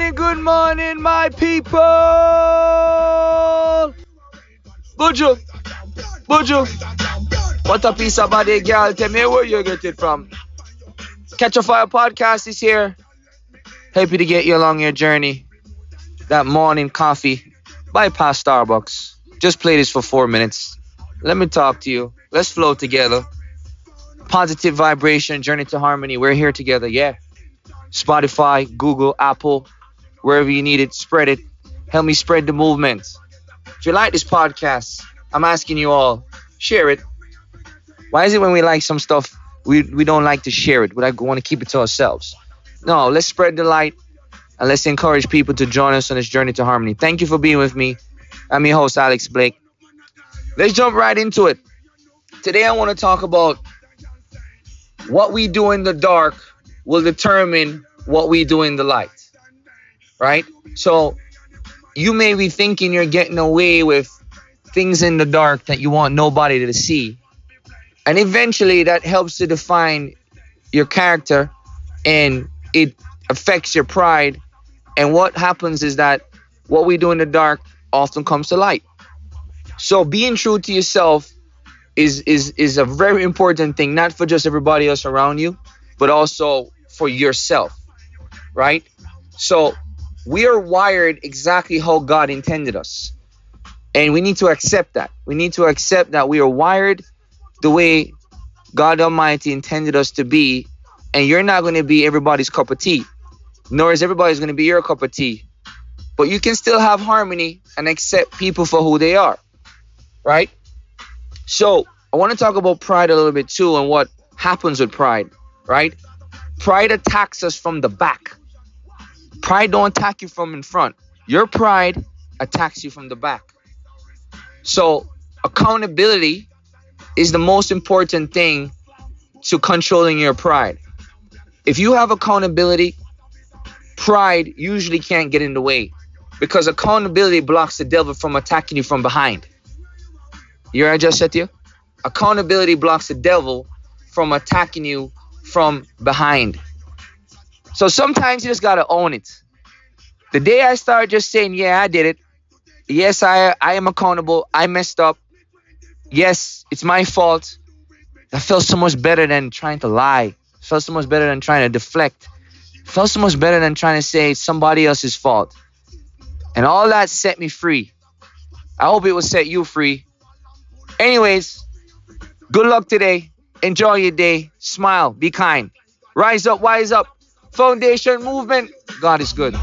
morning, good morning, my people. Buju, Buju. What a piece of body, girl. Tell me where you get it from. Catch a Fire podcast is here. Happy to get you along your journey. That morning coffee. Bypass Starbucks. Just play this for four minutes. Let me talk to you. Let's flow together. Positive vibration, journey to harmony. We're here together, yeah. Spotify, Google, Apple, wherever you need it, spread it. Help me spread the movement. If you like this podcast, I'm asking you all, share it. Why is it when we like some stuff, we, we don't like to share it? We like, want to keep it to ourselves. No, let's spread the light and let's encourage people to join us on this journey to harmony. Thank you for being with me. I'm your host, Alex Blake. Let's jump right into it. Today, I want to talk about what we do in the dark will determine what we do in the light. Right? So, you may be thinking you're getting away with things in the dark that you want nobody to see. And eventually, that helps to define your character and it affects your pride. And what happens is that what we do in the dark often comes to light. So being true to yourself is is is a very important thing, not for just everybody else around you, but also for yourself. Right? So we are wired exactly how God intended us. And we need to accept that. We need to accept that we are wired the way God Almighty intended us to be. And you're not going to be everybody's cup of tea, nor is everybody's going to be your cup of tea. But you can still have harmony and accept people for who they are right? So I want to talk about pride a little bit too and what happens with pride, right? Pride attacks us from the back. Pride don't attack you from in front. Your pride attacks you from the back. So accountability is the most important thing to controlling your pride. If you have accountability, pride usually can't get in the way because accountability blocks the devil from attacking you from behind. You heard I just said to you? Accountability blocks the devil from attacking you from behind. So sometimes you just gotta own it. The day I start just saying, "Yeah, I did it. Yes, I I am accountable. I messed up. Yes, it's my fault." That felt so much better than trying to lie. Felt so much better than trying to deflect. Felt so much better than trying to say it's somebody else's fault. And all that set me free. I hope it will set you free Anyways, good luck today. Enjoy your day. Smile. Be kind. Rise up, wise up foundation movement. God is good.